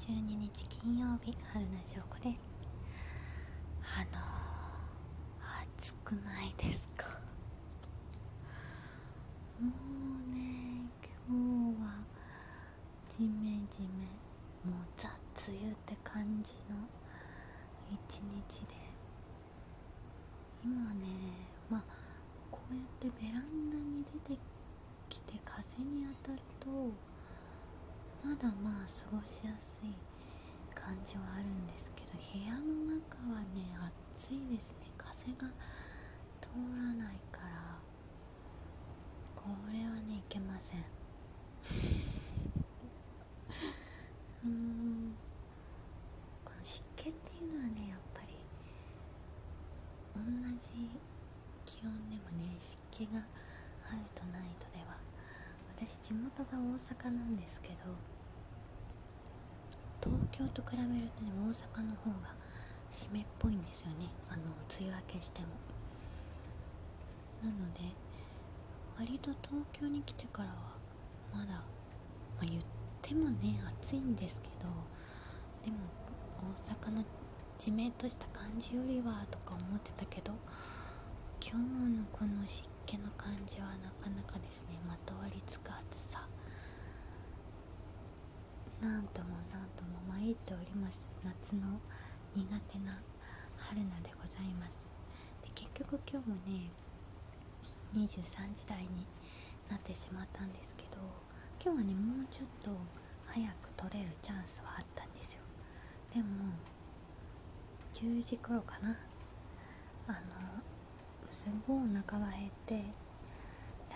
12日金曜日春名翔子です。あの暑くないですか？もうね今日はジメジメもうザ・梅雨って感じの一日で。今ねまあこうやってベランダに出てきて風に当たるとまだまあ過ごしやすい感じはあるんですけど部屋の中はね暑いですね。風が通らないからこれはねいけませんこの湿気っていうのはねやっぱり同じ気温でもね湿気があるとないとでは私地元が大阪なんですけど東京と比べるとね大阪の方が湿っぽいんですよね。あの梅雨明けしても。なので割と東京に来てからはまだ、まあ、言ってもね暑いんですけどでも大阪のじめっとした感じよりはとか思ってたけど今日のこの湿気の感じはなかなかですね。まとわりつく暑さ。なんともなんとも参っております。夏の苦手な春菜でございます。で結局今日もね23時台になってしまったんですけど今日はねもうちょっと早く取れるチャンスはあったんですよ。でも10時頃かな。あのすごいお腹が減って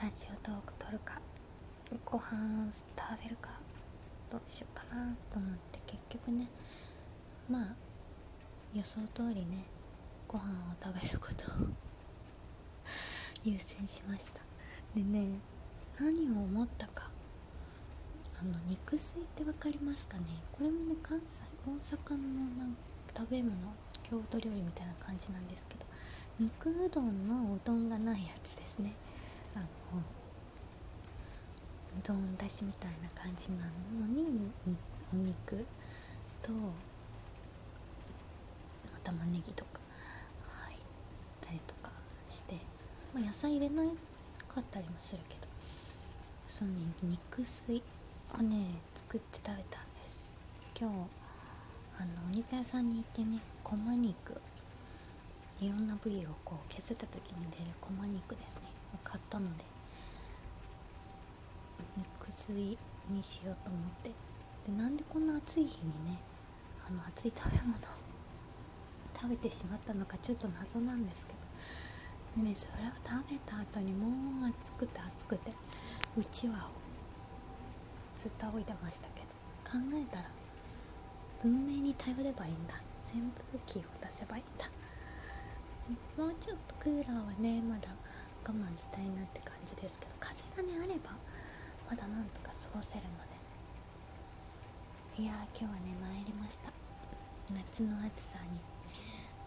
ラジオトーク撮るかご飯食べるかどうしようかなと思って結局ねまあ予想通りねご飯を食べることを 優先しました。でね何を思ったかあの肉水って分かりますかね？これもね関西大阪のな食べ物郷土料理みたいな感じなんですけど肉うどんのうどんがないやつですね。あのうどんだしみたいな感じなのにお肉と玉ねぎとか入ったりとかして、まあ、野菜入れなかったりもするけどそのね肉水をね作って食べたんです。今日あのお肉屋さんに行ってねこま肉いろんな部位をこう削った時に出るこま肉ですね。を買ったので。肉水にしようと思って。でなんでこんな暑い日にねあの熱い食べ物を 食べてしまったのかちょっと謎なんですけど。ねそれを食べた後にもう暑くて暑くてうちわをずっと仰いでましたけど。考えたら文明に頼ればいいんだ。扇風機を出せばいいんだ。もうちょっとクーラーはねまだ我慢したいなって感じですけど風がねあればまだなんとか過ごせるので。いやー今日はね参りました。夏の暑さに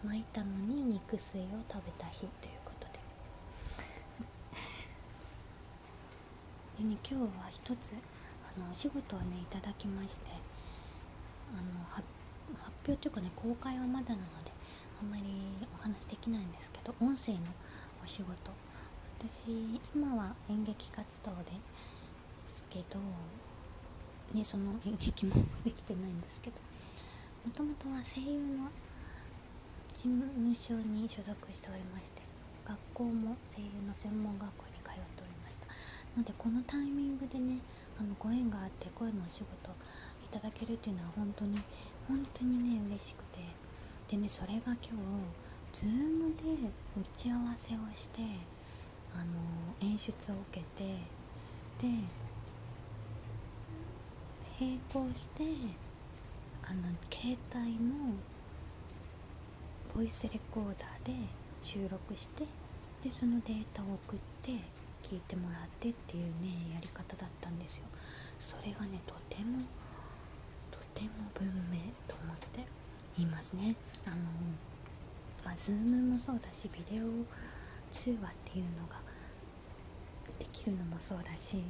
巻いたのに肉水を食べた日ということで。でね今日は一つあのお仕事をねいただきましてあの発表というかね公開はまだなので話できないんですけど音声のお仕事。私今は演劇活動ですけどねその演劇もできてないんですけどもともとは声優の事務所に所属しておりまして学校も声優の専門学校に通っておりました。のでこのタイミングでねあのご縁があって声のお仕事いただけるっていうのは本当に本当にね嬉しくて。でねそれが今日 Zoom で打ち合わせをしてあの演出を受けてで並行してあの携帯のボイスレコーダーで収録してでそのデータを送って聞いてもらってっていうねやり方だったんですよ。それがねとてもとても文明と思って言いますね。あのまあ Zoom もそうだしビデオ通話っていうのができるのもそうだし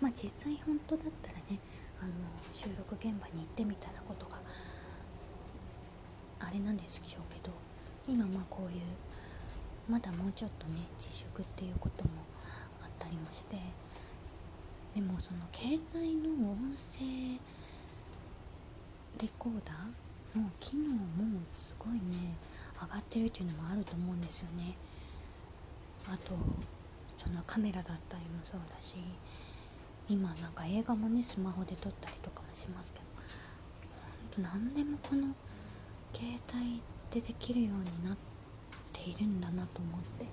まあ実際本当だったらねあの収録現場に行ってみたいなことがあれなんですけど今まあこういうまだもうちょっとね自粛っていうこともあったりもしてでもその携帯の音声レコーダーの機能もすごいね上がってるっていうのもあると思うんですよね。あとそのカメラだったりもそうだし今なんか映画もねスマホで撮ったりとかもしますけどほんと何でもこの携帯でできるようになっているんだなと思って。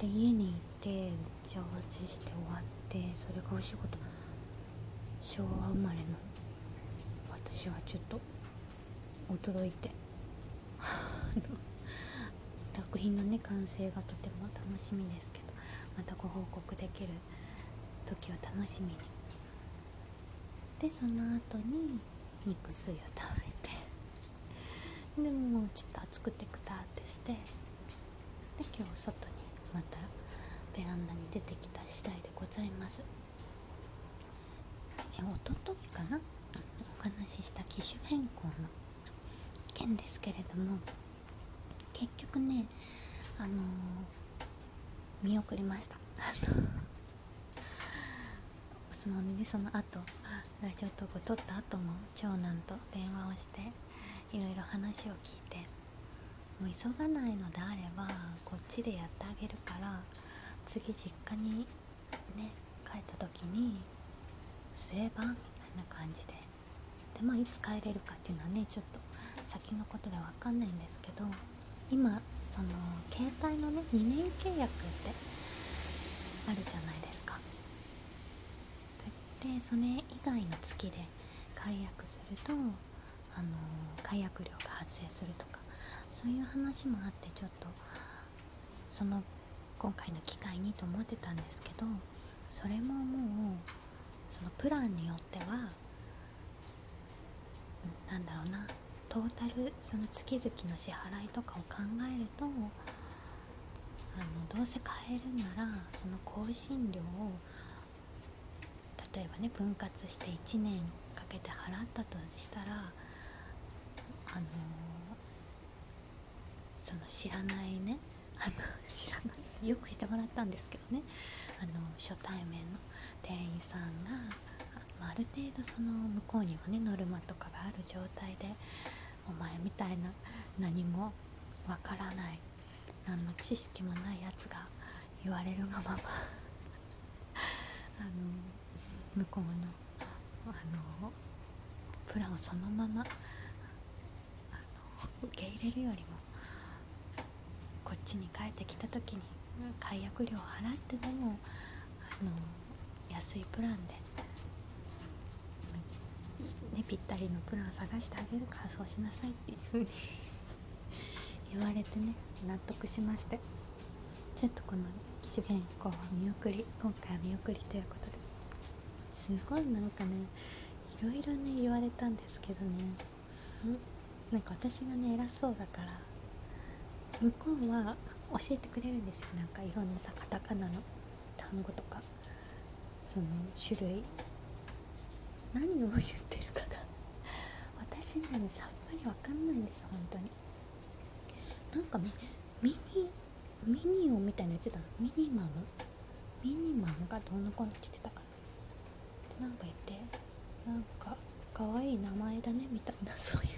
で家に行って打ち合わせして終わってそれがお仕事。昭和生まれの私はちょっと驚いて。作品のね完成がとても楽しみですけどまたご報告できる時を楽しみに。でその後に肉水を食べて。でもうちょっと暑くてくたってして。で今日外にまたベランダに出てきた次第でございます。おとといかな？お話しした機種変更の件ですけれども結局ねあのー、見送りました。そのねその後ラジオトーク撮った後も長男と電話をしていろいろ話を聞いてもう急がないのであればこっちでやってあげるから次実家にね帰った時にすればみたいな感じで。でまあいつ帰れるかっていうのはねちょっと先のことで分かんないんですけど今その携帯のね2年契約ってあるじゃないですか。でそれ以外の月で解約するとあの解約料が発生するとかそういう話もあってちょっとその今回の機会にと思ってたんですけどそれももうそのプランによってはなんだろうな。トータルその月々の支払いとかを考えるとあのどうせ買えるならその更新料を例えばね分割して1年かけて払ったとしたらあのその知らないねあの 知らないよくしてもらったんですけどねあの初対面の店員さんがある程度その向こうにはねノルマとかがある状態でお前みたいな何もわからない何の知識もないやつが言われるがままあの向こうのあのプランをそのまま受け入れるよりもこっちに帰ってきた時に解約料を払ってでもあの安いプランでね、ぴったりのプラン探してあげるからそうしなさいっていう風に 言われてね納得しまして。ちょっとこの機種変更は見送り今回は見送りということで。すごいなんかねいろいろね言われたんですけどね。なんか私がね偉そうだから向こうは教えてくれるんですよ。なんかいろんなさカタカナの単語とかその種類。何を言ってるかが私にさっぱり分かんないんです本当に。なんかミニミニオンみたいな言ってたの？ミニマム？ミニマムがどうのこうのってたかな？でなんか言ってなんか可愛い名前だねみたいなそういう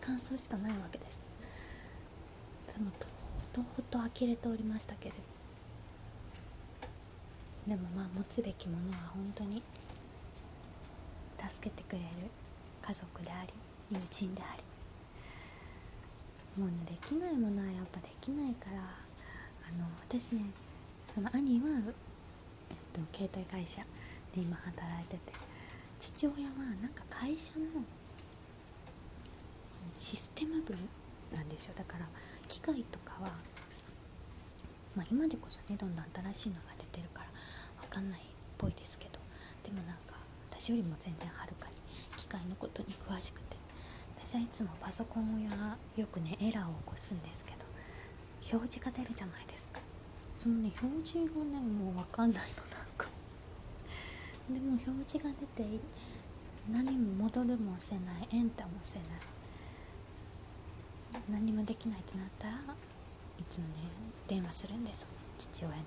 感想しかないわけです。でもとほとほと呆れておりましたけれど。でもまあ持つべきものは本当に助けてくれる。家族であり友人であり。もうねできないものはやっぱできないからあの私ねその兄は、えっと、携帯会社で今働いてて父親はなんか会社のシステム部なんですよ。だから機械とかは、まあ、今でこそねどんどん新しいのが出てるから分かんないっぽいですけどでもなんか私よりも全然はるかに械のことに詳しくて。私はいつもパソコンやよくねエラーを起こすんですけど表示が出るじゃないですか。そのね表示がねもう分かんないのなんか。でも表示が出て何も戻るもせないエンターもせない。何もできないってなったらいつもね電話するんです父親に。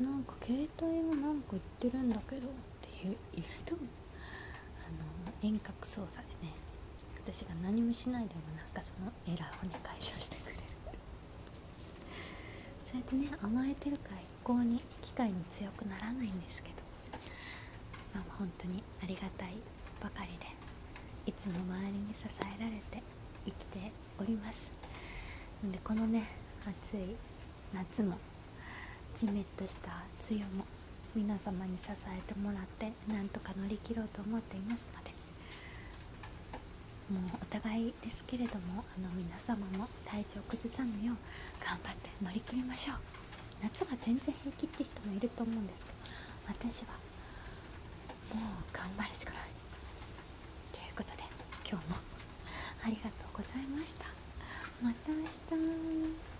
なんか携帯がなんか言ってるんだけどって言う言うとあの遠隔操作でね私が何もしないでもなんかそのエラーをね解消してくれる。そうやってね甘えてるから一向に機械に強くならないんですけど。まあ本当にありがたいばかりでいつも周りに支えられて生きております。でこのね暑い夏もじめっとした梅雨も皆様に支えてもらってなんとか乗り切ろうと思っていますのでもうお互いですけれどもあの皆様も体調崩さぬよう頑張って乗り切りましょう。夏が全然平気って人もいると思うんですけど私はもう頑張るしかない。ということで今日もありがとうございました。また明日。